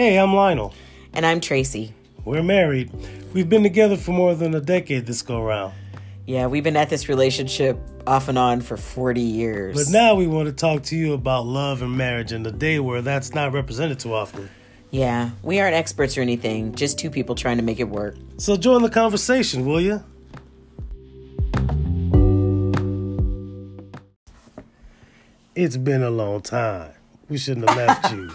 Hey, I'm Lionel. And I'm Tracy. We're married. We've been together for more than a decade this go round. Yeah, we've been at this relationship off and on for 40 years. But now we want to talk to you about love and marriage in a day where that's not represented too often. Yeah, we aren't experts or anything, just two people trying to make it work. So join the conversation, will you? It's been a long time. We shouldn't have left you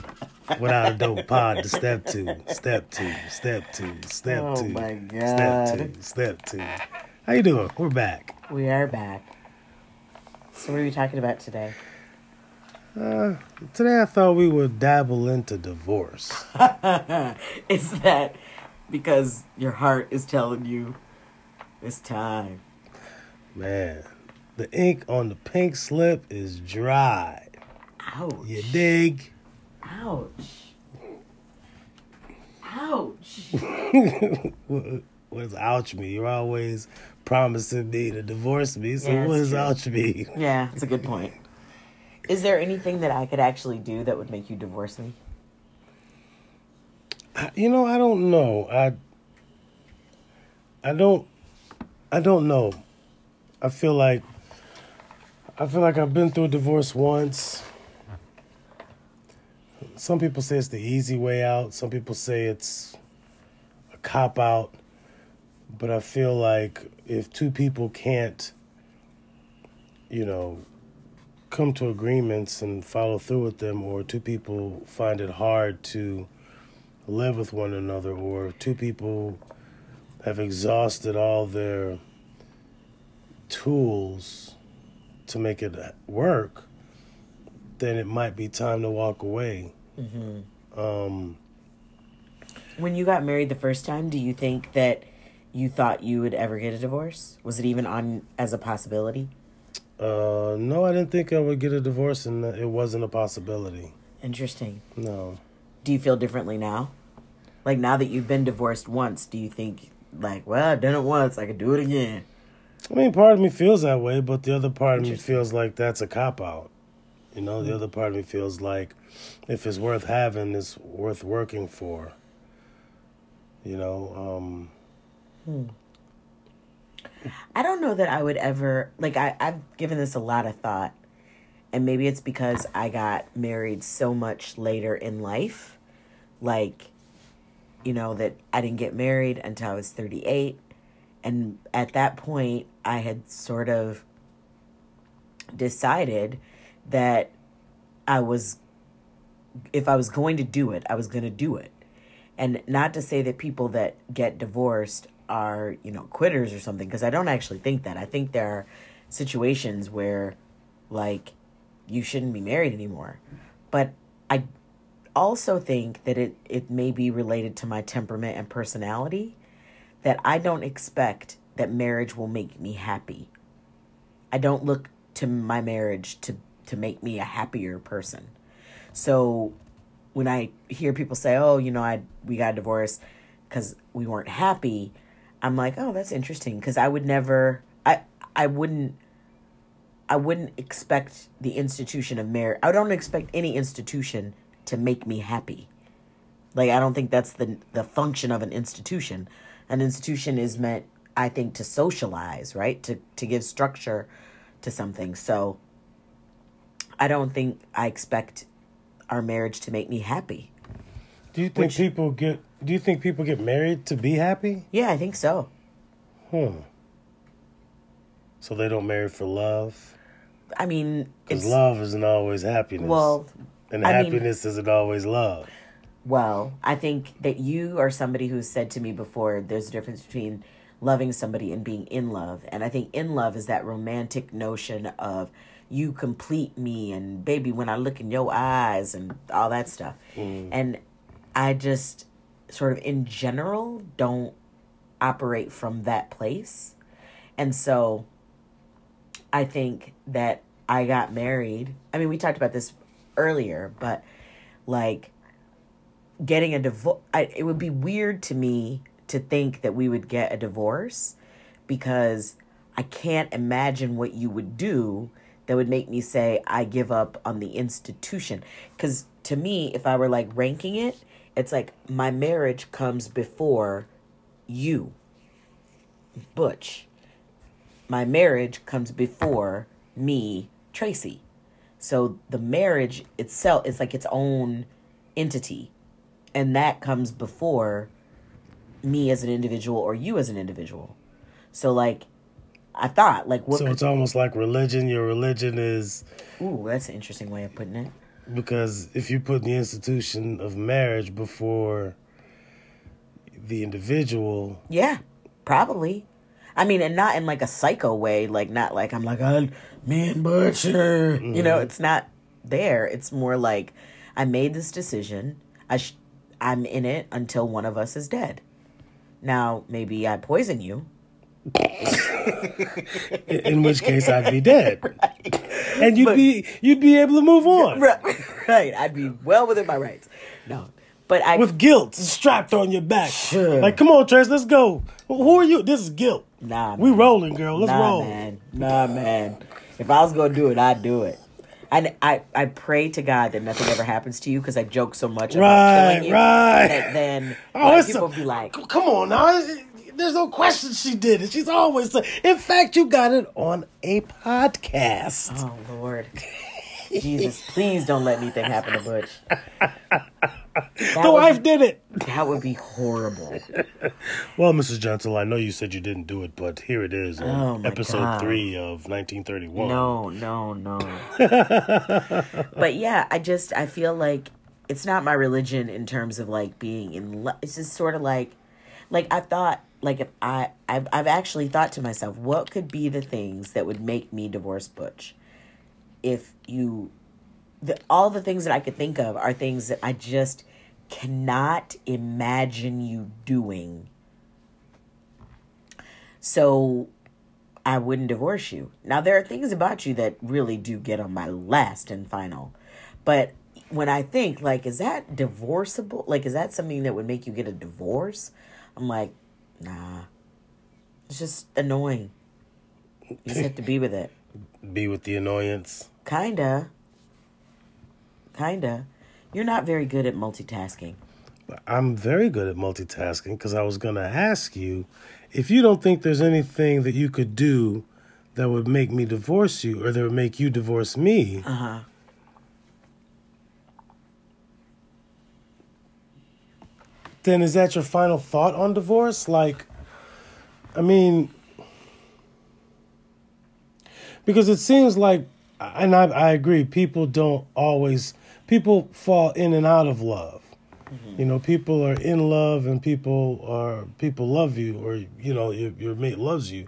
without a dope pod to step two, step two, step two, step Oh two, my step two, step two. How you doing? We're back. We are back. So, what are we talking about today? Uh, today I thought we would dabble into divorce. Is that because your heart is telling you it's time? Man, the ink on the pink slip is dry. Ouch. You dig? Ouch. Ouch. what what does ouch mean? You're always promising me to divorce me. So Yeah, what does true. ouch mean? yeah, that's a good point. Is there anything that I could actually do that would make you divorce me? I- You know, I don't know. I I don't I don't know. I feel like I feel like I've been through a divorce once. Some people say it's the easy way out. Some people say it's a cop out. But I feel like if two people can't you know come to agreements and follow through with them or two people find it hard to live with one another or two people have exhausted all their tools to make it work then it might be time to walk away Mm-hmm. um When you got married the first time, do you think that you thought you would ever get a divorce? Was it even on as a possibility? uh no i didn't think i would get a divorce and it wasn't a possibility Interesting. no Do you feel differently now? Like now that you've been divorced once, do you think like, well, I've done it once, I could do it again? i mean part of me feels that way but the other part of me feels like that's a cop out you know the other part of me feels like if it's worth having it's worth working for you know um I don't know that I would ever like I, I've given this a lot of thought. And maybe it's because I got married so much later in life. Like, you know, that I didn't get married until I was 38. And at that point, I had sort of decided that I was, if I was going to do it, I was going to do it. And not to say that people that get divorced are, you know, quitters or something, because I don't actually think that. I think there are situations where, like, you shouldn't be married anymore. But I also think that it, it may be related to my temperament and personality that I don't expect that marriage will make me happy. I don't look to my marriage to, to make me a happier person. So when I hear people say, "Oh, you know, I we got divorced because we weren't happy," I'm like, "Oh, that's interesting." Because I would never, I I wouldn't, I wouldn't expect the institution of marriage. I don't expect any institution to make me happy. Like I don't think that's the the function of an institution. An institution is meant, I think, to socialize, right? To to give structure to something. So I don't think I expect our marriage to make me happy. Do you think Which- people get? Do you think people get married to be happy? Yeah, I think so. Hmm. So they don't marry for love, I mean, because love isn't always happiness. well, and I mean- happiness isn't always love. well, I think that you are somebody who's said to me before there's a difference between loving somebody and being in love. And I think in love is that romantic notion of you complete me and baby when I look in your eyes and all that stuff. Mm. And I just sort of in general don't operate from that place. And so I think that I got married. I mean, we talked about this earlier, but like getting a divorce, it would be weird to me to think that we would get a divorce because I can't imagine what you would do that would make me say I give up on the institution. Because to me, if I were like ranking it, It's like my marriage comes before you, Butch. My marriage comes before me, Tracy. So the marriage itself is like its own entity. And that comes before me as an individual or you as an individual. So like I thought like what So could- it's almost like religion. Your religion is Ooh, that's an interesting way of putting it. because if you put the institution of marriage before the individual, Yeah, probably. I mean, and not in like a psycho way, like not like I'm like, me and Butcher. You know, mm-hmm. it's not there. It's more like I made this decision. I sh- I'm in it until one of us is dead. Now, maybe I poison you. in, which case I'd be dead, and you'd be you'd be able to move on Right, right. I'd be well within my rights. No, but I with guilt strapped on your back. Sure. Like, come on, Trace, let's go. Who are you? This is guilt. nah. We rolling, girl. Let's roll. nah, roll. man. Nah, man. If I was gonna do it, I'd do it. And I, I pray to God that nothing ever happens to you because I joke so much about Right, killing you. right. That then Oh, like, people a- be like, Come on now. There's no question she did it. She's always. In fact, you got it on a podcast. "Oh Lord, Jesus, please don't let anything happen to Butch." That the wife did it. that would be horrible. Well, Mrs. Gentle, I know you said you didn't do it, but here it is Oh, episode God. three of 1931. No, no, no. but yeah, I just I feel like it's not my religion in terms of like being in love. It's just sort of like like I thought like if I I've, I've actually thought to myself what could be the things that would make me divorce Butch if you the, all the things that I could think of are things that I just cannot imagine you doing. So I wouldn't divorce you. Now there are things about you that really do get on my last and final. But when I think like is that divorceable? Like is that something that would make you get a divorce? I'm like, nah. It's just annoying. You just have to be with it. Be with the annoyance. Kinda. Kinda. You're not very good at multitasking. I'm very good at multitasking because I was going to ask you if you don't think there's anything that you could do that would make me divorce you or that would make you divorce me. Uh then is that your final thought on divorce? Like, I mean, because it seems like, and I, I agree, people don't always, people fall in and out of love. Mm-hmm. You know, people are in love and people are, people love you or, you know, your, your mate loves you.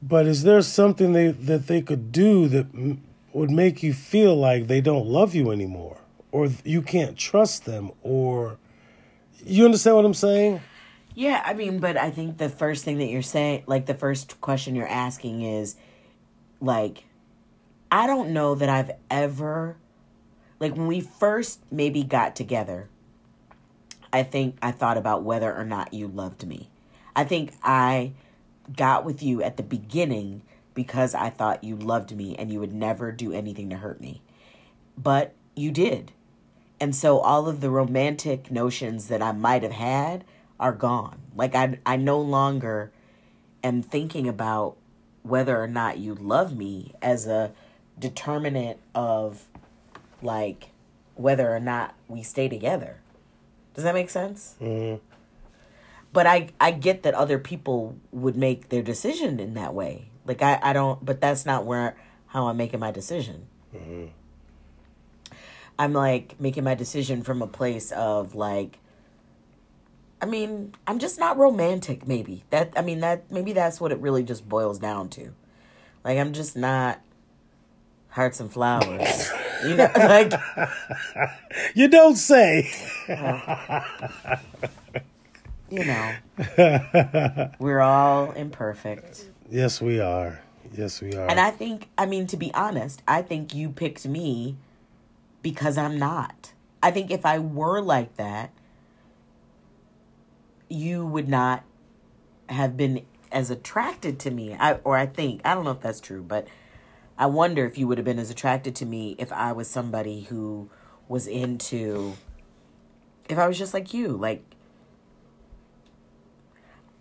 But is there something they, that they could do that m- would make you feel like they don't love you anymore? Or you can't trust them? Or, you understand what I'm saying? Yeah, I mean, but I think the first thing that you're saying, like the first question you're asking is, like, I don't know that I've ever, like, when we first maybe got together, I think I thought about whether or not you loved me. I think I got with you at the beginning because I thought you loved me and you would never do anything to hurt me. But you did. And so all of the romantic notions that I might have had are gone. Like I I no longer am thinking about whether or not you love me as a determinant of like whether or not we stay together. Does that make sense? Mhm. But I I get that other people would make their decision in that way. Like I I don't but that's not where how I'm making my decision. I'm like making my decision from a place of like I mean, I'm just not romantic maybe. That I mean that maybe that's what it really just boils down to. Like I'm just not hearts and flowers. you know, like You don't say. you know. We're all imperfect. yes, we are. Yes, we are. And I think, I mean, to be honest, I think you picked me because I'm not. I think if I were like that, you would not have been as attracted to me. I, or I think, I don't know if that's true, but I wonder if you would have been as attracted to me if I was somebody who was into if I was just like you, like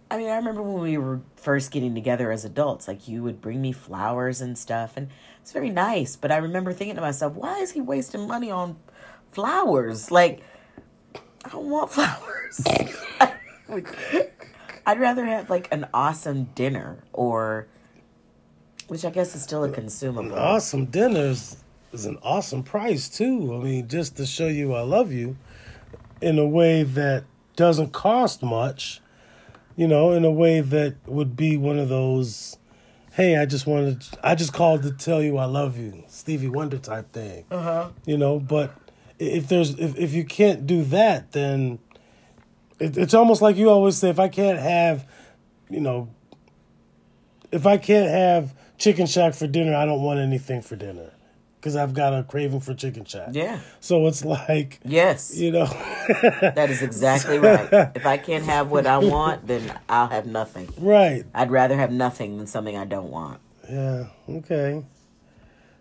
I mean, I remember when we were first getting together as adults, like you would bring me flowers and stuff, and it's very nice. But I remember thinking to myself, why is he wasting money on flowers? Like, I don't want flowers. I'd rather have like an awesome dinner or, which I guess is still a consumable. Awesome dinners is an awesome price too. I mean, just to show you I love you in a way that doesn't cost much you know, in a way that would be one of those, hey, I just wanted, I just called to tell you I love you, Stevie Wonder type thing. Uh-huh. You know, but if there's, if, if you can't do that, then it, it's almost like you always say, if I can't have, you know, if I can't have Chicken Shack for dinner, I don't want anything for dinner because I've got a craving for chicken shack. Yeah. So it's like yes, you know. that is exactly right. If I can't have what I want, then I'll have nothing. Right. I'd rather have nothing than something I don't want. Yeah. Okay.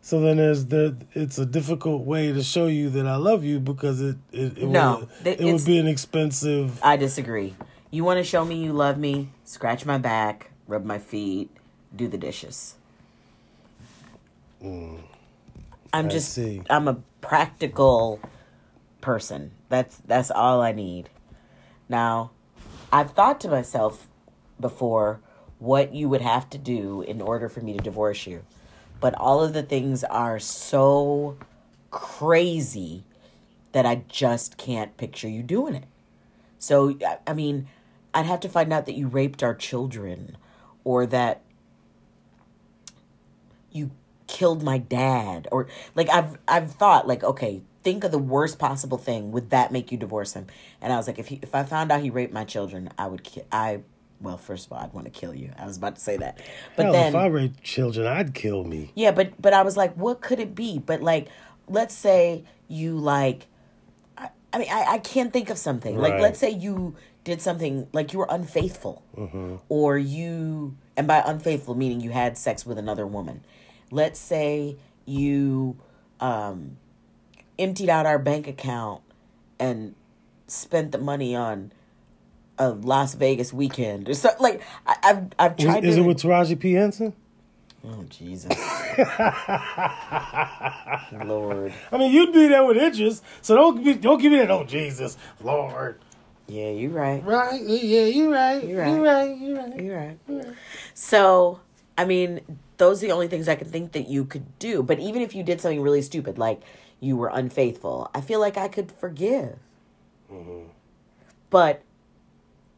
So then there's the it's a difficult way to show you that I love you because it it, it no would, it would be an expensive. I disagree. You want to show me you love me? Scratch my back, rub my feet, do the dishes. Mm. I'm just see. I'm a practical person. That's that's all I need. Now, I've thought to myself before what you would have to do in order for me to divorce you. But all of the things are so crazy that I just can't picture you doing it. So, I mean, I'd have to find out that you raped our children or that you killed my dad or like I've I've thought like okay think of the worst possible thing would that make you divorce him? And I was like if he if I found out he raped my children I would ki- I well first of all I'd want to kill you. I was about to say that. But Hell, then if I raped children I'd kill me. Yeah but but I was like what could it be? But like let's say you like I, I mean I, I can't think of something. Right. like let's say you did something like you were unfaithful mm-hmm. or you and by unfaithful meaning you had sex with another woman let's say you um, emptied out our bank account and spent the money on a Las Vegas weekend or something. Like I, have I've tried. Is, is it with Taraji P Henson? Oh Jesus, Lord! I mean, you'd be there with Idris, so don't be, don't give me that. Oh Jesus, Lord. Yeah, you're right. Right. Yeah, you're right. You're right. You're right. You're right. You're right. You're right. So, I mean, those are the only things I can think that you could do. But even if you did something really stupid, like you were unfaithful, I feel like I could forgive. Mm-hmm. But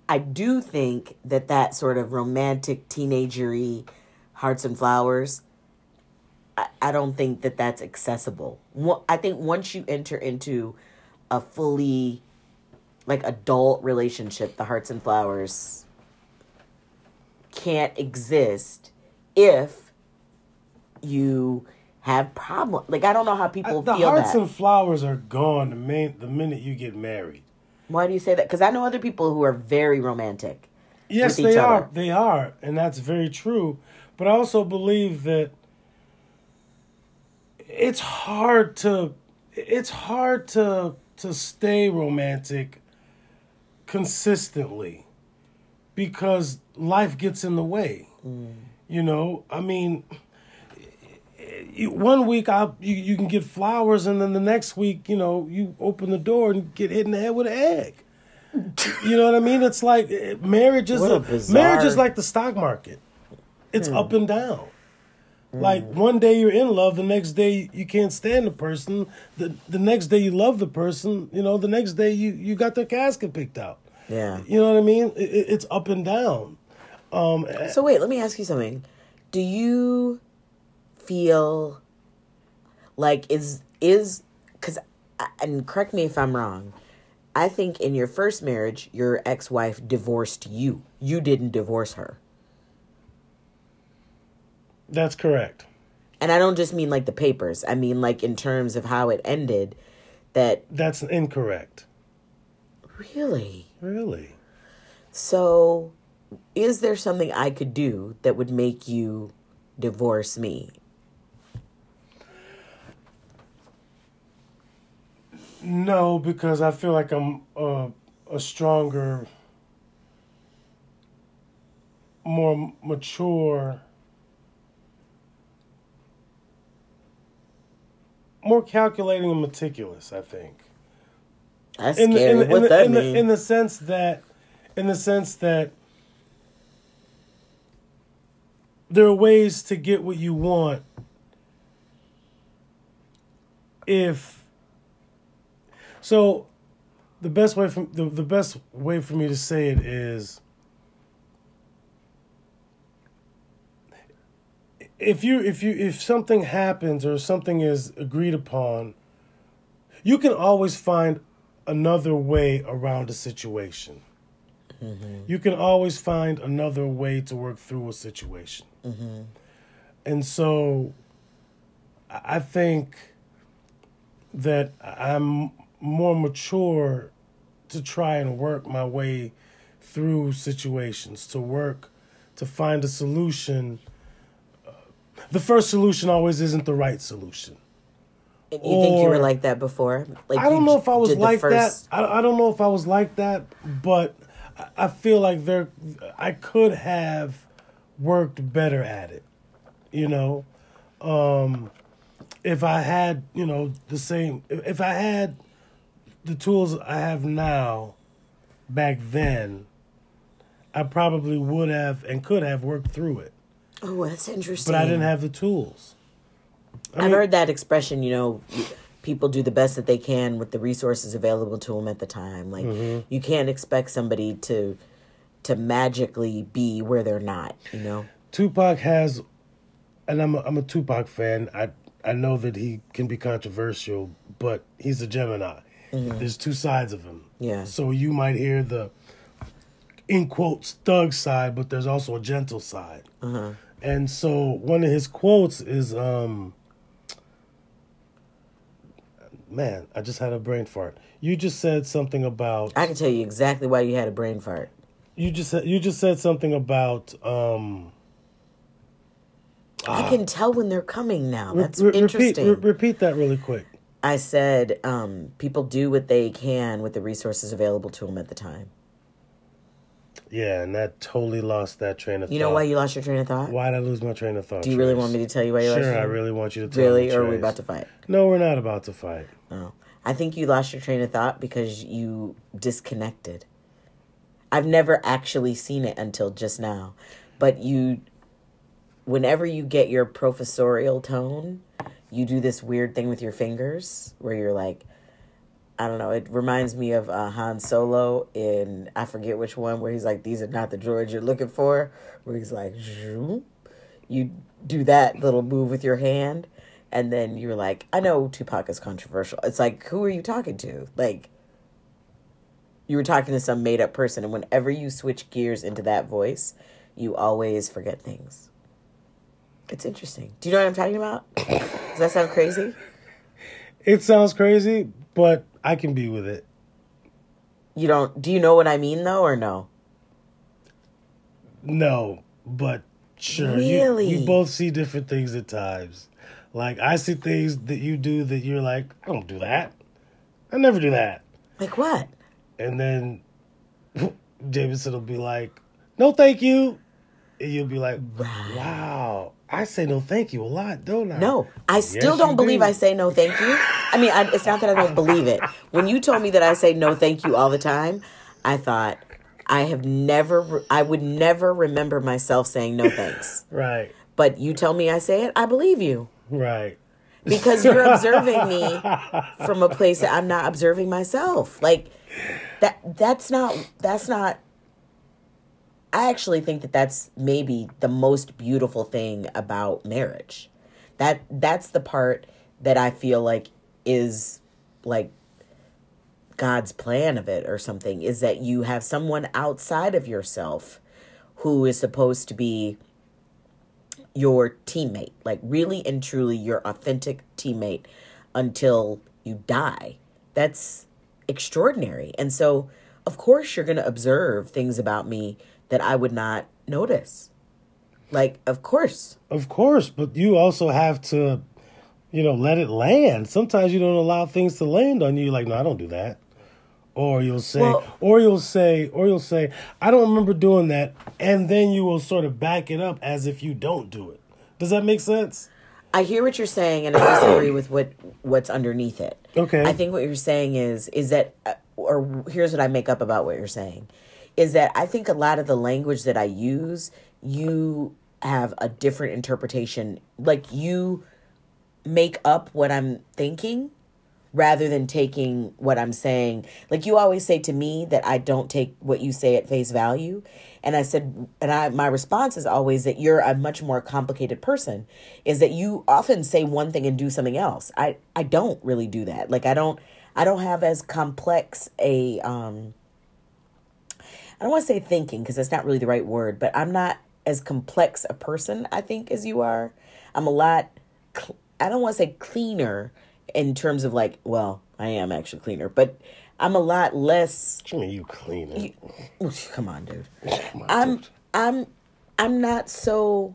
I do think that that sort of romantic, teenagery, hearts and flowers. I, I don't think that that's accessible. I think once you enter into a fully like adult relationship, the hearts and flowers can't exist if you have problem. Like I don't know how people the feel. The hearts that. and flowers are gone the main the minute you get married. Why do you say that? Because I know other people who are very romantic. Yes, they are. They are, and that's very true. But I also believe that it's hard to it's hard to to stay romantic consistently because life gets in the way. Mm. You know, I mean, one week I you, you can get flowers, and then the next week, you know, you open the door and get hit in the head with an egg. you know what I mean? It's like eh, marriage is a, a bizarre... marriage is like the stock market. It's hmm. up and down. Hmm. Like one day you're in love, the next day you can't stand the person. The the next day you love the person. You know, the next day you you got their casket picked out. Yeah. You know what I mean? It, it's up and down. Um, so wait, let me ask you something. Do you feel like is is because uh, and correct me if I'm wrong. I think in your first marriage, your ex-wife divorced you. You didn't divorce her. That's correct. And I don't just mean like the papers. I mean like in terms of how it ended that That's incorrect. Really? Really? So is there something I could do that would make you divorce me? No, because I feel like I'm uh, a stronger, more mature, more calculating and meticulous. I think. That's in the, in the, what in the, that in the, mean? in the sense that in the sense that there are ways to get what you want if so the best way for the, the best way for me to say it is if you if you if something happens or something is agreed upon you can always find another way around a situation. Mm-hmm. You can always find another way to work through a situation. Mm-hmm. And so I think that I'm more mature to try and work my way through situations, to work to find a solution. Uh, The first solution always isn't the right solution. you think you were like that before? Like I don't know if I was like first- that. I, I don't know if I was like that, but I- I feel like there I could have worked better at it. You know, um, if I had you know the same, if I had the tools I have now, back then, I probably would have and could have worked through it. Oh, that's interesting. But I didn't have the tools. I I've mean- heard that expression. You know, people do the best that they can with the resources available to them at the time. Like Mm-hmm. you can't expect somebody to to magically be where they're not. You know. Tupac has, and I'm a, I'm a Tupac fan. I I know that he can be controversial, but he's a Gemini. There's two sides of him. Yeah. So you might hear the, in quotes, thug side, but there's also a gentle side. Uh-huh. And so one of his quotes is, um, man, I just had a brain fart. You just said something about I can tell you exactly why you had a brain fart. you just said you just said something about um I can tell when they're coming now. That's re- repeat interesting. re- repeat that really quick. I said um, people do what they can with the resources available to them at the time. Yeah, and that totally lost that train of You thought. You know why you lost your train of thought? Why did I lose my train of thought? Do you really want me to tell you why you lost Sure, I really want you to tell Really, me. or are we Trace. about to fight? No, we're not about to fight. Oh, I think you lost your train of thought because you disconnected. I've never actually seen it until just now, but you, whenever you get your professorial tone, you do this weird thing with your fingers where you're like, I don't know. It reminds me of uh, Han Solo in I forget which one where he's like, "These are not the droids you're looking for." Where he's like, you do that little move with your hand, and then you're like, "I know Tupac is controversial." It's like, who are you talking to? Like, you were talking to some made up person, and whenever you switch gears into that voice, you always forget things. It's interesting. Do you know what I'm talking about? Does that sound crazy? It sounds crazy, but I can be with it. You don't. Do you know what I mean though, or no? No, but sure. Really? You, we both see different things at times. Like I see things that you do that you're like, I don't do that. I never do that. Like what? And then Jameson will be like, No, thank you. And you'll be like, Wow. Wow. I say no thank you a lot, don't I? No, I still Yes, don't believe do. I say no thank you. I mean, I, it's not that I don't believe it. When you told me that I say no thank you all the time, I thought I have never, I would never remember myself saying no thanks. Right. But you tell me I say it, I believe you Right. because you're observing me from a place that I'm not observing myself. Like that. That's not. That's not. I actually think that that's maybe the most beautiful thing about marriage. That that's the part that I feel like is like God's plan of it or something is that you have someone outside of yourself who is supposed to be your teammate, like really and truly your authentic teammate until you die. That's extraordinary. And so, of course, you're going to observe things about me that I would not notice. Like, of course. Of course, but you also have to you know, let it land. Sometimes you don't allow things to land on you. You're like, no, I don't do that. Or you'll say, Well- or you'll say, or you'll say, I don't remember doing that, and then you will sort of back it up as if you don't do it. Does that make sense? I hear what you're saying, and I disagree with what what's underneath it. Okay. I think what you're saying is is that, uh, or here's what I make up about what you're saying, is that I think a lot of the language that I use, you have a different interpretation. Like you make up what I'm thinking rather than taking what I'm saying. Like you always say to me that I don't take what you say at face value. And I said and I my response is always that you're a much more complicated person is that you often say one thing and do something else. I I don't really do that. Like I don't I don't have as complex a um I don't want to say thinking because that's not really the right word, but I'm not as complex a person I think as you are. I'm a lot cl- I don't want to say cleaner in terms of like, well, I am actually cleaner, but I'm a lot less I mean, you clean it. Oof, Come on, dude. Come on, I'm dude. I'm I'm not so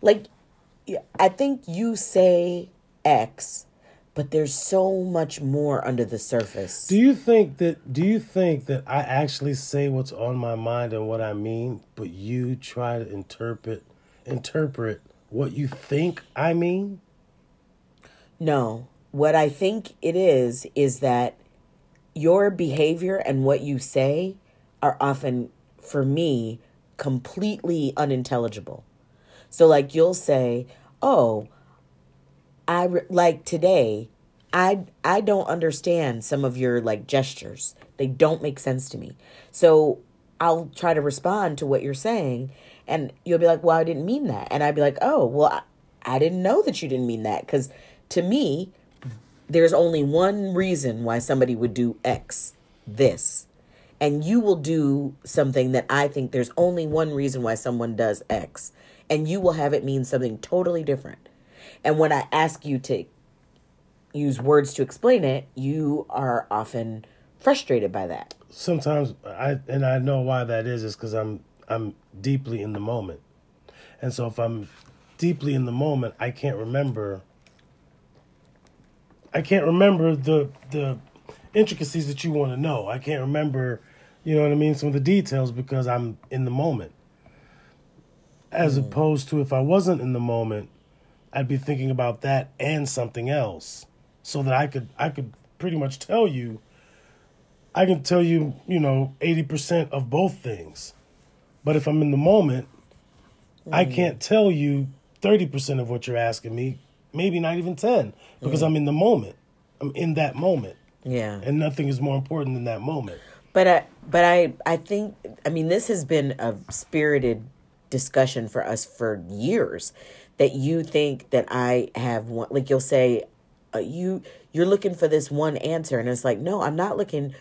like I think you say X, but there's so much more under the surface. Do you think that? Do you think that I actually say what's on my mind and what I mean, but you try to interpret interpret what you think I mean? No. What I think it is is that your behavior and what you say are often for me completely unintelligible. So like you'll say, "Oh, I re- like today I I don't understand some of your like gestures. They don't make sense to me." So I'll try to respond to what you're saying and you'll be like, "Well, I didn't mean that." And I'd be like, "Oh, well, I, I didn't know that you didn't mean that cuz to me there's only one reason why somebody would do X, this. And you will do something that I think there's only one reason why someone does X. And you will have it mean something totally different. And when I ask you to use words to explain it, you are often frustrated by that. Sometimes I and I know why that is is because I'm I'm deeply in the moment, and so if I'm deeply in the moment, I can't remember. I can't remember the the intricacies that you want to know. I can't remember, you know what I mean, some of the details because I'm in the moment. As hmm. opposed to if I wasn't in the moment, I'd be thinking about that and something else, so that I could I could pretty much tell you. I can tell you, you know, eighty percent of both things, but if I'm in the moment, I mm. can't tell you thirty percent of what you're asking me. Maybe not even ten, because mm. I'm in the moment. I'm in that moment, Yeah. and nothing is more important than that moment. But I, but I, I think, I mean, this has been a spirited discussion for us for years. That you think that I have one, like you'll say, uh, you you're looking for this one answer, and it's like, no, I'm not looking.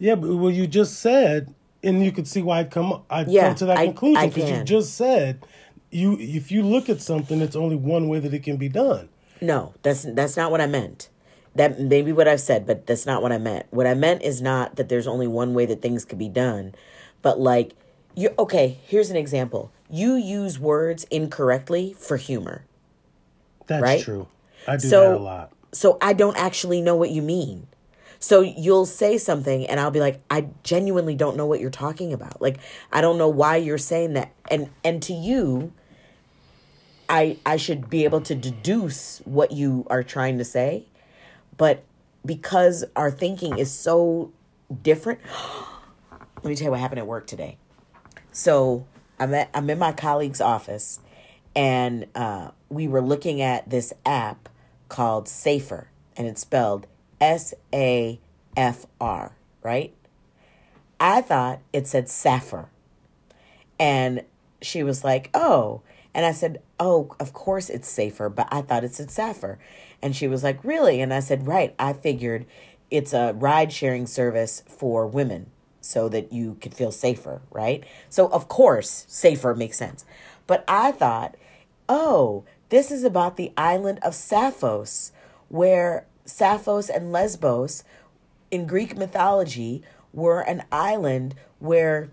Yeah, but well, you just said, and you could see why I come. I Yeah, come to that I- conclusion because you just said, you if you look at something, it's only one way that it can be done. No, that's that's not what I meant. That may be what I've said, but that's not what I meant. What I meant is not that there's only one way that things could be done, but like you. Okay, here's an example. You use words incorrectly for humor. That's Right? true. I do So- that a lot. so I don't actually know what you mean. So you'll say something and I'll be like, I genuinely don't know what you're talking about. Like I don't know why you're saying that. And and to you, I I should be able to deduce what you are trying to say. But because our thinking is so different, let me tell you what happened at work today. So I'm at, I'm in my colleague's office, and uh, we were looking at this app called Safer, and it's spelled S A F R, right? I thought it said Saffir, and she was like, "Oh," and I said, "Oh, of course it's safer," but I thought it said Saffir, and she was like, "Really?" And I said, "Right." I figured it's a ride sharing service for women so that you could feel safer, right? So of course, safer makes sense. But I thought, "Oh, this is about the island of Sappho's where Sappho's and Lesbos in Greek mythology were an island where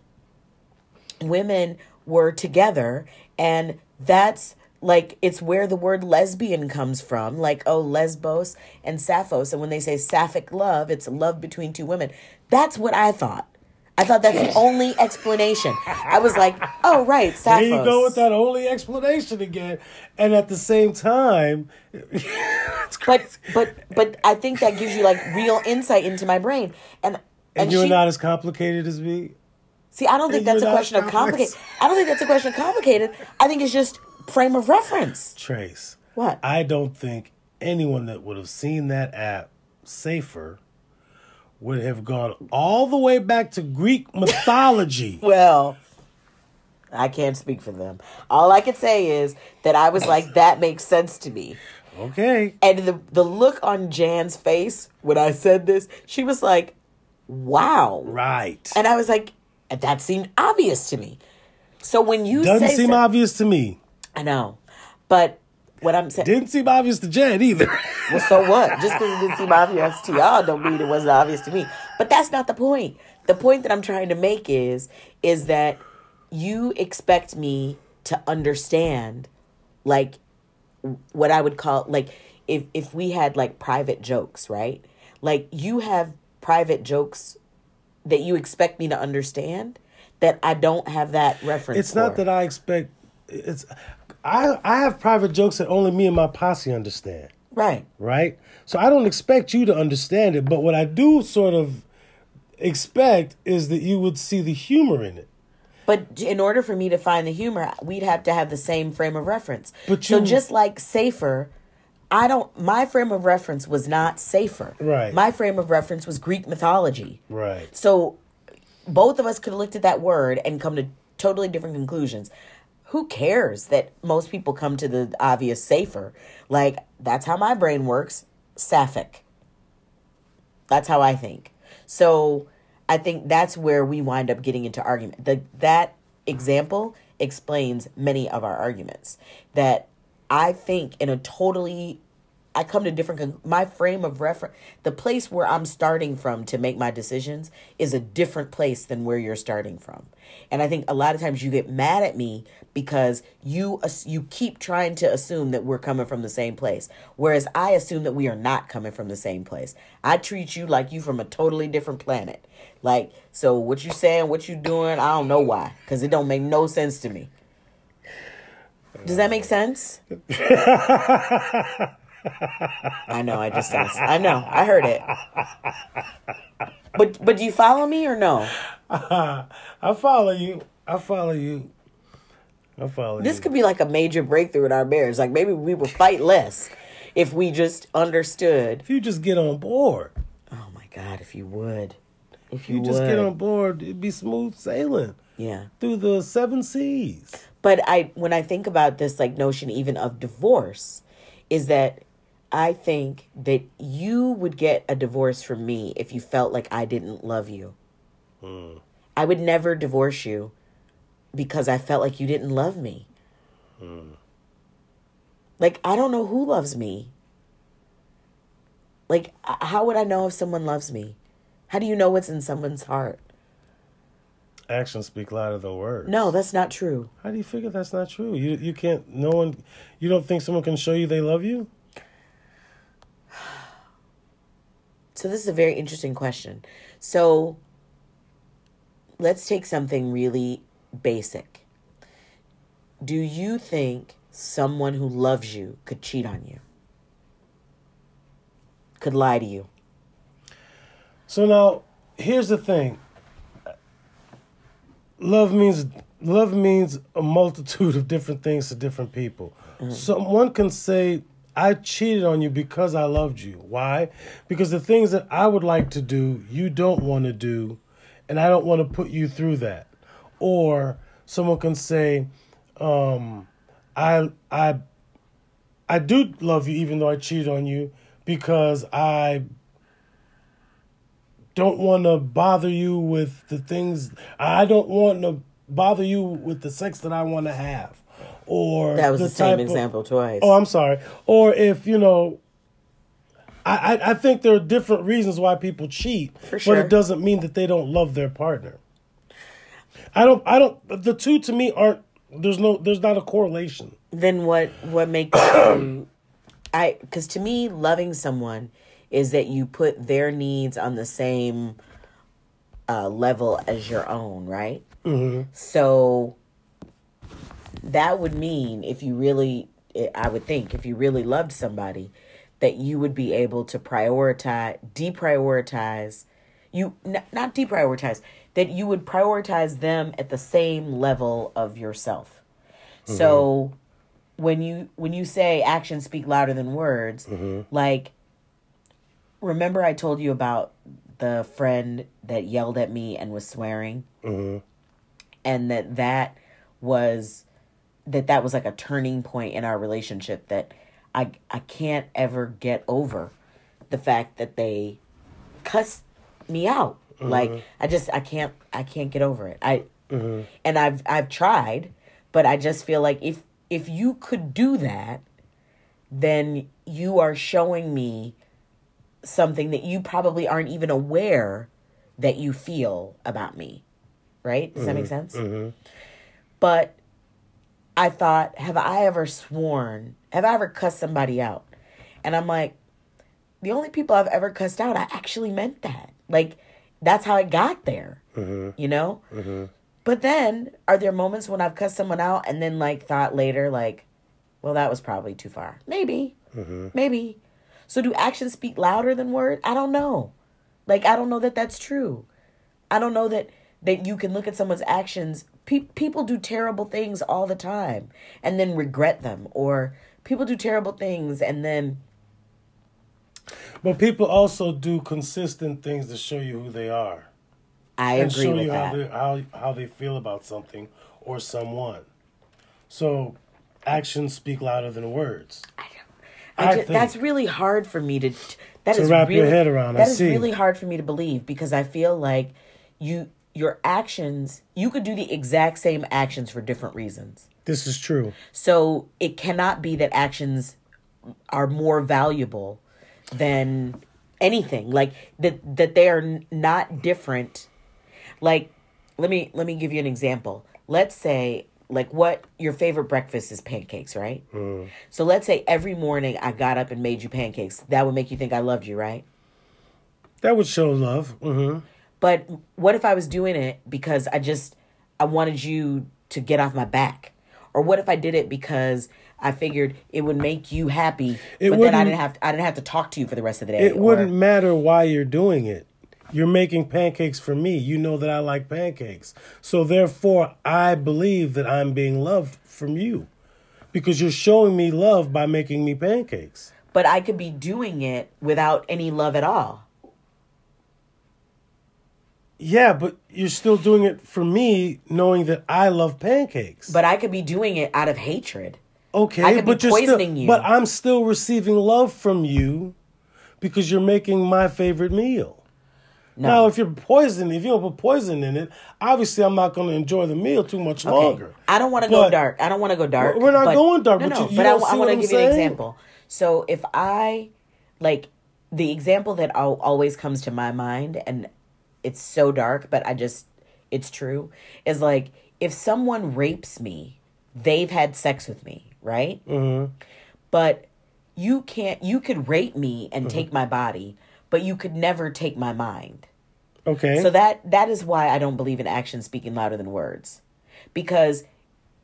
women were together and that's like it's where the word lesbian comes from like oh lesbos and sappho's and when they say sapphic love it's love between two women that's what i thought i thought that's the only explanation i was like oh right sappho's. There you go with that only explanation again. And at the same time, it's but crazy. but but i think that gives you like real insight into my brain and and, and you're she, not as complicated as me. see i don't think and that's a question of complicated i don't think that's a question of complicated i think it's just frame of reference Trace. What? I don't think anyone that would have seen that app safer would have gone all the way back to Greek mythology. Well, I can't speak for them. All I can say is that I was like, that makes sense to me. okay. And the the look on Jan's face when I said this, she was like, "Wow!" Right. And I was like, "That seemed obvious to me." So when you Doesn't say seem so- obvious to me. I know, but what I'm saying, Didn't seem obvious to Jen either. well, so what? Just because it didn't seem obvious to y'all, don't mean it wasn't obvious to me. But that's not the point. The point that I'm trying to make is, is that you expect me to understand, like, what I would call like if if we had like private jokes, right? Like you have private jokes that you expect me to understand that I don't have that reference. it's not for. that I expect it's I I have private jokes that only me and my posse understand. right. right? So I don't expect you to understand it, but what I do sort of expect is that you would see the humor in it. But in order for me to find the humor, we'd have to have the same frame of reference. But so just like safer, I don't. My frame of reference was not safer. Right. My frame of reference was Greek mythology. Right. So both of us could have looked at that word and come to totally different conclusions. Who cares that most people come to the obvious safer? Like that's how my brain works. Sapphic. That's how I think. So I think that's where we wind up getting into argument. The, that example explains many of our arguments. That I think in a totally, I come to different, my frame of reference, the place where I'm starting from to make my decisions is a different place than where you're starting from. And I think a lot of times you get mad at me because you ass- you keep trying to assume that we're coming from the same place whereas I assume that we are not coming from the same place. I treat you like you from a totally different planet. Like so what you saying, what you doing, I don't know why cuz it don't make no sense to me. Does that make sense? I know, I just asked. I know, I heard it. But but do you follow me or no? I follow you. I follow you. I follow you. This you. could be like a major breakthrough in our marriage. Like maybe we would fight less if we just understood. if you just get on board, Oh my God, if you would. If you, you would. just get on board, it'd be smooth sailing yeah. through the seven seas. But I when I think about this like notion even of divorce is that I think that you would get a divorce from me if you felt like I didn't love you. Hmm. I would never divorce you because I felt like you didn't love me. Hmm. Like I don't know who loves me. Like how would I know if someone loves me? How do you know what's in someone's heart? Actions speak louder than words. No, that's not true. How do you figure that's not true? You you can't. No one. You don't think someone can show you they love you? So this is a very interesting question. So let's take something really basic. Do you think someone who loves you could cheat on you? Could lie to you? So now, here's the thing. Love means love means a multitude of different things to different people. Mm-hmm. Someone can say, "I cheated on you because I loved you." Why? Because the things that I would like to do, you don't want to do, and I don't want to put you through that. Or someone can say, um, "I I I do love you, even though I cheated on you, because I don't want to bother you with the things I don't want to bother you with the sex that I want to have, or That was the, same type of- example twice. oh, I'm sorry. Or if you know, I, I I think there are different reasons why people cheat, For but it doesn't mean that they don't love their partner. I don't. I don't. The two to me aren't. There's no. There's not a correlation. then what what makes you I because to me loving someone is that you put their needs on the same uh, level as your own, right? Mm-hmm. So that would mean if you really, I would think, if you really loved somebody, that you would be able to prioritize, deprioritize, you n- not deprioritize, that you would prioritize them at the same level of yourself. Mm-hmm. So when you when you say actions speak louder than words, mm-hmm. like remember I told you about the friend that yelled at me and was swearing, mm-hmm. and that that was that that was like a turning point in our relationship that I I can't ever get over the fact that they cussed me out. Mm-hmm. Like I just I can't I can't get over it. I mm-hmm. and I've I've tried, but I just feel like if if you could do that, then you are showing me something that you probably aren't even aware that you feel about me. Right? Does mm-hmm. that make mm-hmm. sense? Mm-hmm. But I thought, have I ever sworn? Have I ever cussed somebody out? And I'm like, the only people I've ever cussed out, I actually meant that. Like, that's how I got there, mm-hmm. you know? Mm-hmm. But then, are there moments when I've cussed someone out and then, like, thought later, like, well, that was probably too far? Maybe. Mm-hmm. Maybe. So, do actions speak louder than words? I don't know. Like, I don't know that that's true. I don't know that that you can look at someone's actions. Pe- people do terrible things all the time and then regret them, or people do terrible things and then. But people also do consistent things to show you who they are. I and agree show with you that. How they, how, how they feel about something or someone. So actions speak louder than words. I don't. I, I just, that's really hard for me to. That to is wrap really, your head around. That I is really hard for me to believe because I feel like you your actions, you could do the exact same actions for different reasons. This is true. So it cannot be that actions are more valuable than anything. Like that that they are not different. Like let me let me give you an example. Let's say like what your favorite breakfast is pancakes, right? Mm. So let's say every morning I got up and made you pancakes. That would make you think I loved you, right? That would show love. Mm-hmm. But what if I was doing it because I just I wanted you to get off my back? Or what if I did it because I figured it would make you happy, it but then I didn't have to, I didn't have to talk to you for the rest of the day. It or, wouldn't matter why you're doing it. You're making pancakes for me. You know that I like pancakes. So therefore, I believe that I'm being loved from you because you're showing me love by making me pancakes. But I could be doing it without any love at all. Yeah, but you're still doing it for me, knowing that I love pancakes. But I could be doing it out of hatred. Okay, I could but be poisoning still, you. But I'm still receiving love from you because you're making my favorite meal. No. Now, if you're poisoning, if you don't put poison in it, obviously I'm not going to enjoy the meal too much okay. longer. I don't want to go dark. I don't want to go dark. We're not but, going dark. No, but no. You, you but I, I want to give saying? you an example. So if I like the example that always comes to my mind, and it's so dark, but I just it's true. Is like if someone rapes me, they've had sex with me, right? Mm-hmm. But you can't. You could rape me and mm-hmm. take my body, but you could never take my mind. Okay. So that that is why I don't believe in action speaking louder than words, because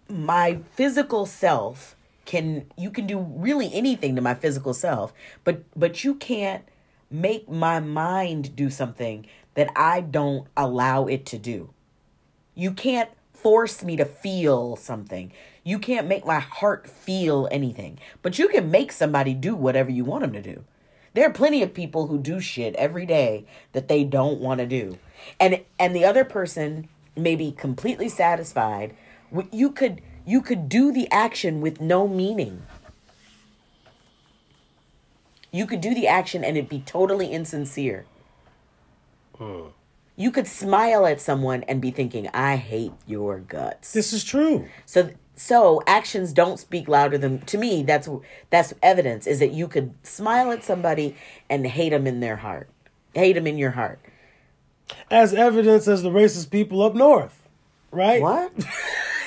my physical self can you can do really anything to my physical self, but but you can't make my mind do something that I don't allow it to do. You can't force me to feel something. You can't make my heart feel anything. But you can make somebody do whatever you want them to do. There are plenty of people who do shit every day that they don't want to do. And and the other person may be completely satisfied. You could you could do the action with no meaning. You could do the action and it be totally insincere. Hmm. You could smile at someone and be thinking, "I hate your guts." This is true. So so actions don't speak louder than to me that's that's evidence is that you could smile at somebody and hate them in their heart. Hate them in your heart. As evidence as the racist people up north, right? What?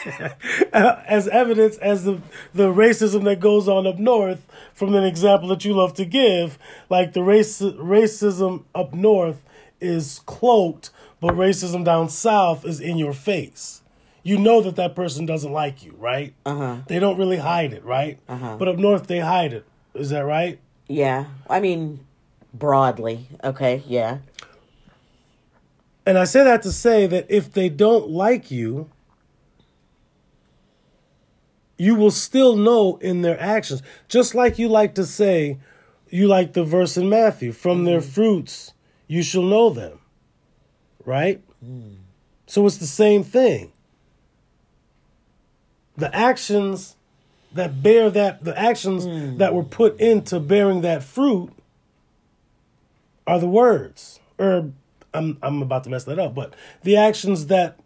as evidence as the the racism that goes on up north from an example that you love to give like the race racism up north is cloaked but racism down south is in your face you know that that person doesn't like you right Uh-huh. they don't really hide it right Uh-huh. but up north they hide it is that right Yeah. I mean, broadly. Okay. Yeah. And I say that to say that if they don't like you, you will still know in their actions. Just like you like to say, you like the verse in Matthew, from their fruits you shall know them. Right? So it's the same thing. The actions that bear that, the actions that were put into bearing that fruit are the words. Or I'm I'm about to mess that up, but the actions that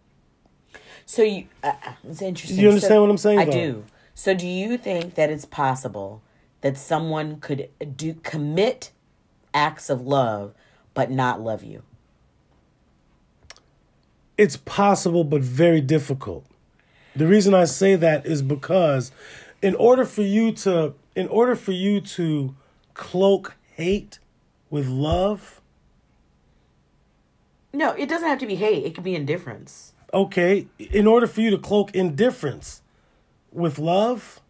So you, uh, it's interesting. You understand So- what I'm saying, I though? do. So do you think that it's possible that someone could do commit acts of love but not love you? it's possible but very difficult. The reason I say that is because in order for you to in order for you to cloak hate with love, No, it doesn't have to be hate. It could be indifference. okay, in order for you to cloak indifference with love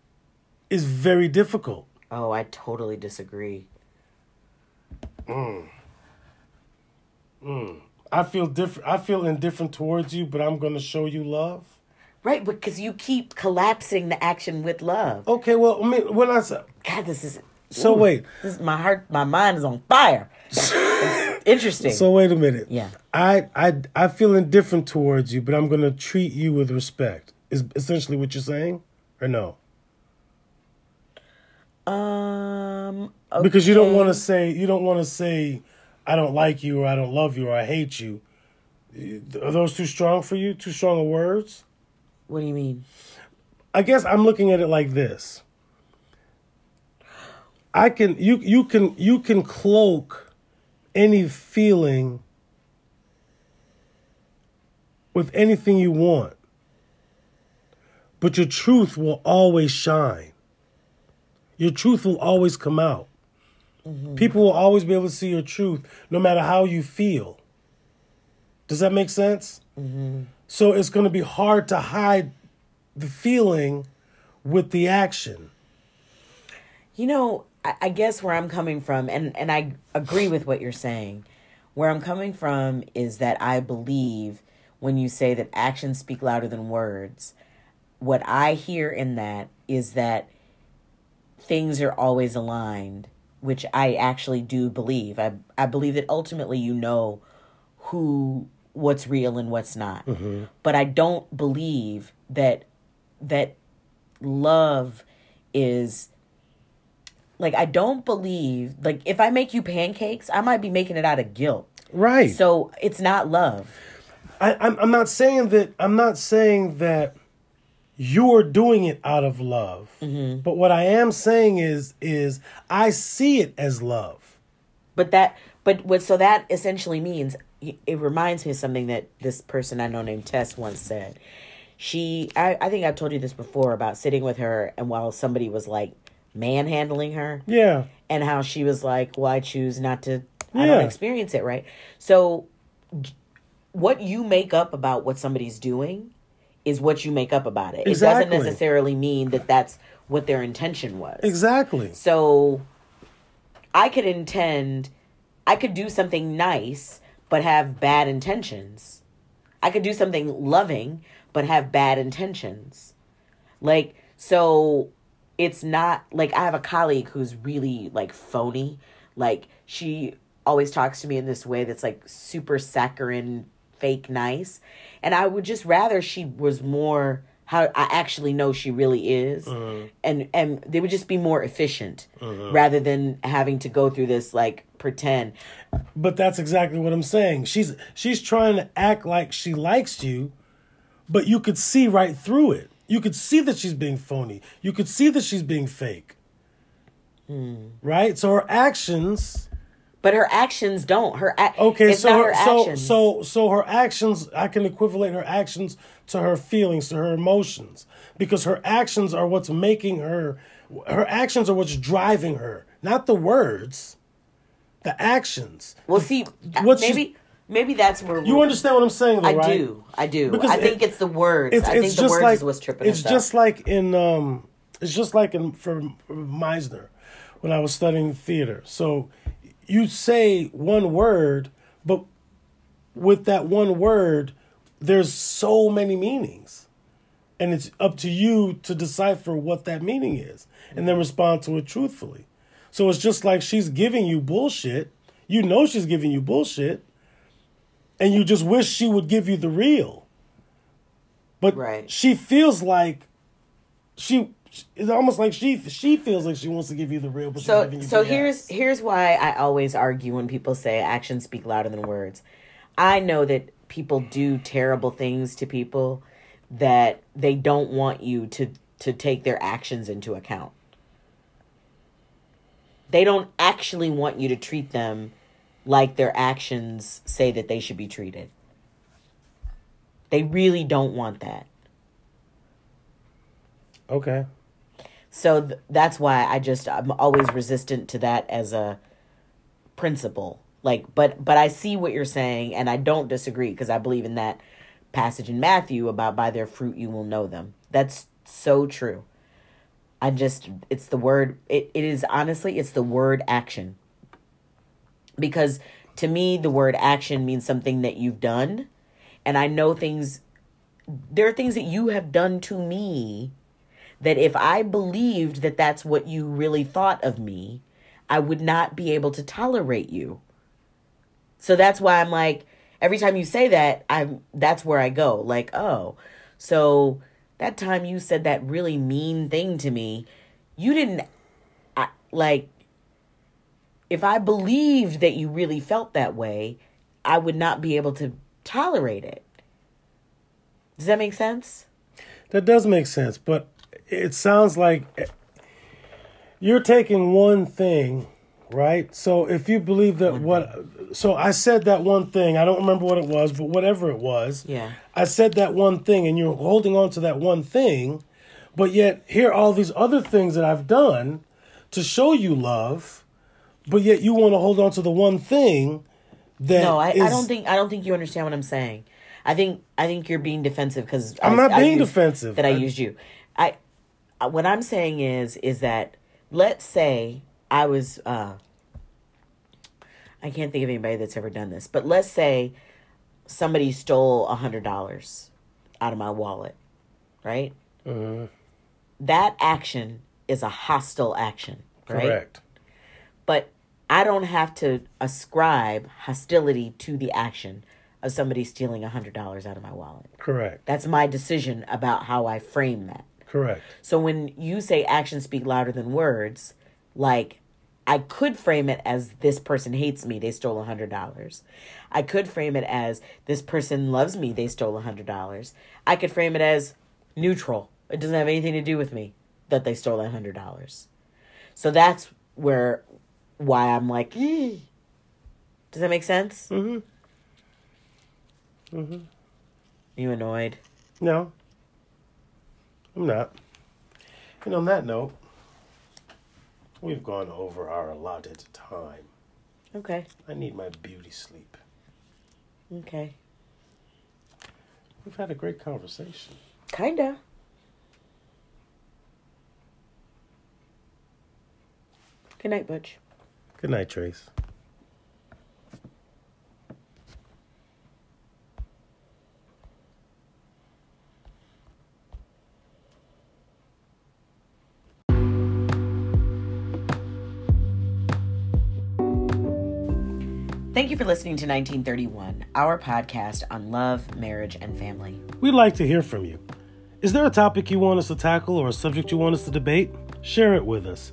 is very difficult. Oh, I totally disagree. Mm. I feel different I feel indifferent towards you, but I'm going to show you love. Right, because you keep collapsing the action with love. Okay, well, I mean, when I say God, this is So wait. This is my heart. My mind is on fire. Interesting. So wait a minute. Yeah. I I I feel indifferent towards you, but I'm gonna treat you with respect. Is essentially what you're saying, or no? um, Because you don't want to say you don't want to say I don't like you or I don't love you or I hate you. Are those too strong for you? Too strong of words? What do you mean? I guess I'm looking at it like this. I can you you can you can cloak any feeling with anything you want. But your truth will always shine. Your truth will always come out. Mm-hmm. People will always be able to see your truth no matter how you feel. Does that make sense? Mm-hmm. So it's going to be hard to hide the feeling with the action. You know, I, I guess where I'm coming from, and and I agree with what you're saying. Where I'm coming from is that I believe when you say that actions speak louder than words. What I hear in that is that things are always aligned, which I actually do believe. I I believe that ultimately you know who what's real and what's not. Mm-hmm. But I don't believe that that love is like I don't believe like if I make you pancakes, I might be making it out of guilt. Right. So it's not love. I, I'm, I'm not saying that. I'm not saying that you're doing it out of love. Mm-hmm. But what I am saying is, is I see it as love. But that but what so that essentially means it reminds me of something that this person I know named Tess once said. She I, I think I've told you this before about sitting with her and while somebody was like manhandling her. Yeah. and how she was like, "Well, I choose not to. I don't experience it, right?" So, what you make up about what somebody's doing is what you make up about it. Exactly. It doesn't necessarily mean that that's what their intention was. Exactly. So, I could intend, I could do something nice, but have bad intentions. I could do something loving, but have bad intentions. Like, so it's not like I have a colleague who's really like phony. Like, she always talks to me in this way that's like super saccharine, fake nice. And I would just rather she was more how I actually know she really is. Mm-hmm. And and they would just be more efficient mm-hmm. rather than having to go through this like pretend. But that's exactly what I'm saying. She's she's trying to act like she likes you, but you could see right through it. You could see that she's being phony. You could see that she's being fake. Hmm. Right? So her actions But her actions don't. Her a- Okay, it's so not her, her so actions. so so her actions I can equivalent her actions to her feelings, to her emotions. Because her actions are what's making her her actions are what's driving her, not the words. The actions. well, see, what maybe maybe that's where You understand what I'm saying though, I right? do. I do. Because I think it- it's the words. It's, I it's think the just words like is what's tripping it's us up. just like in um it's just like in for Meisner when I was studying theater. So you say one word, but with that one word, there's so many meanings. And it's up to you to decipher what that meaning is and then respond to it truthfully. So it's just like she's giving you bullshit. You know she's giving you bullshit. And you just wish she would give you the real. But Right. she feels like she it's almost like she she feels like she wants to give you the real but so so here's here's why I always argue when people say actions speak louder than words. I know that people do terrible things to people that they don't want you to to take their actions into account. They don't actually want you to treat them like their actions say that they should be treated. They really don't want that. Okay. So th- that's why I just I'm always resistant to that as a principle. Like but but I see what you're saying and I don't disagree because I believe in that passage in Matthew about by their fruit you will know them. That's so true. I just it's the word it, it is honestly it's the word action. Because to me the word action means something that you've done and I know things there are things that you have done to me that if I believed that that's what you really thought of me, I would not be able to tolerate you. So that's why I'm like every time you say that, I'm that's where I go. Like, oh, so that time you said that really mean thing to me, you didn't I, like if I believed that you really felt that way, I would not be able to tolerate it. Does that make sense? That does make sense, but it sounds like you're taking one thing, right? So if you believe that what so I said that one thing, I don't remember what it was, but whatever it was. Yeah. I said that one thing and you're holding on to that one thing, but yet here are all these other things that I've done to show you love, but yet you want to hold on to the one thing that No, I, I don't think I don't think you understand what I'm saying. I think I think you're being defensive because I'm not being defensive. That I I- used you. I what I'm saying is is that let's say I was uh I can't think of anybody that's ever done this, but let's say somebody stole a hundred dollars out of my wallet, right? Mm-hmm. That action is a hostile action, right? correct. but I don't have to ascribe hostility to the action of somebody stealing a hundred dollars out of my wallet. Correct. That's my decision about how I frame that. Correct. So when you say actions speak louder than words, like I could frame it as this person hates me, they stole a hundred dollars. I could frame it as this person loves me, they stole a hundred dollars. I could frame it as neutral. It doesn't have anything to do with me that they stole a hundred dollars. So that's where why I'm like, does that make sense? Mm-hmm. Mm-hmm. You annoyed? No, I'm not. And on that note, we've gone over our allotted time. Okay, I need my beauty sleep. okay, We've had a great conversation. kinda. Good night, Butch. Good night, Trace. Thank you for listening to 1931, our podcast on love, marriage, and family. We'd like to hear from you. Is there a topic you want us to tackle or a subject you want us to debate? Share it with us.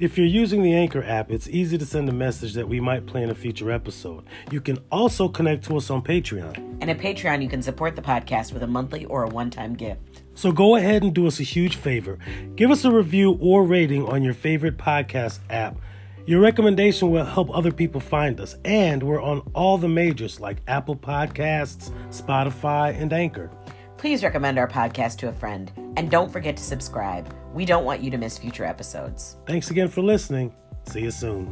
If you're using the Anchor app, it's easy to send a message that we might play in a future episode. You can also connect to us on Patreon. And at Patreon, you can support the podcast with a monthly or a one time gift. So go ahead and do us a huge favor. Give us a review or rating on your favorite podcast app. Your recommendation will help other people find us, and we're on all the majors like Apple Podcasts, Spotify, and Anchor. Please recommend our podcast to a friend, and don't forget to subscribe. We don't want you to miss future episodes. Thanks again for listening. See you soon.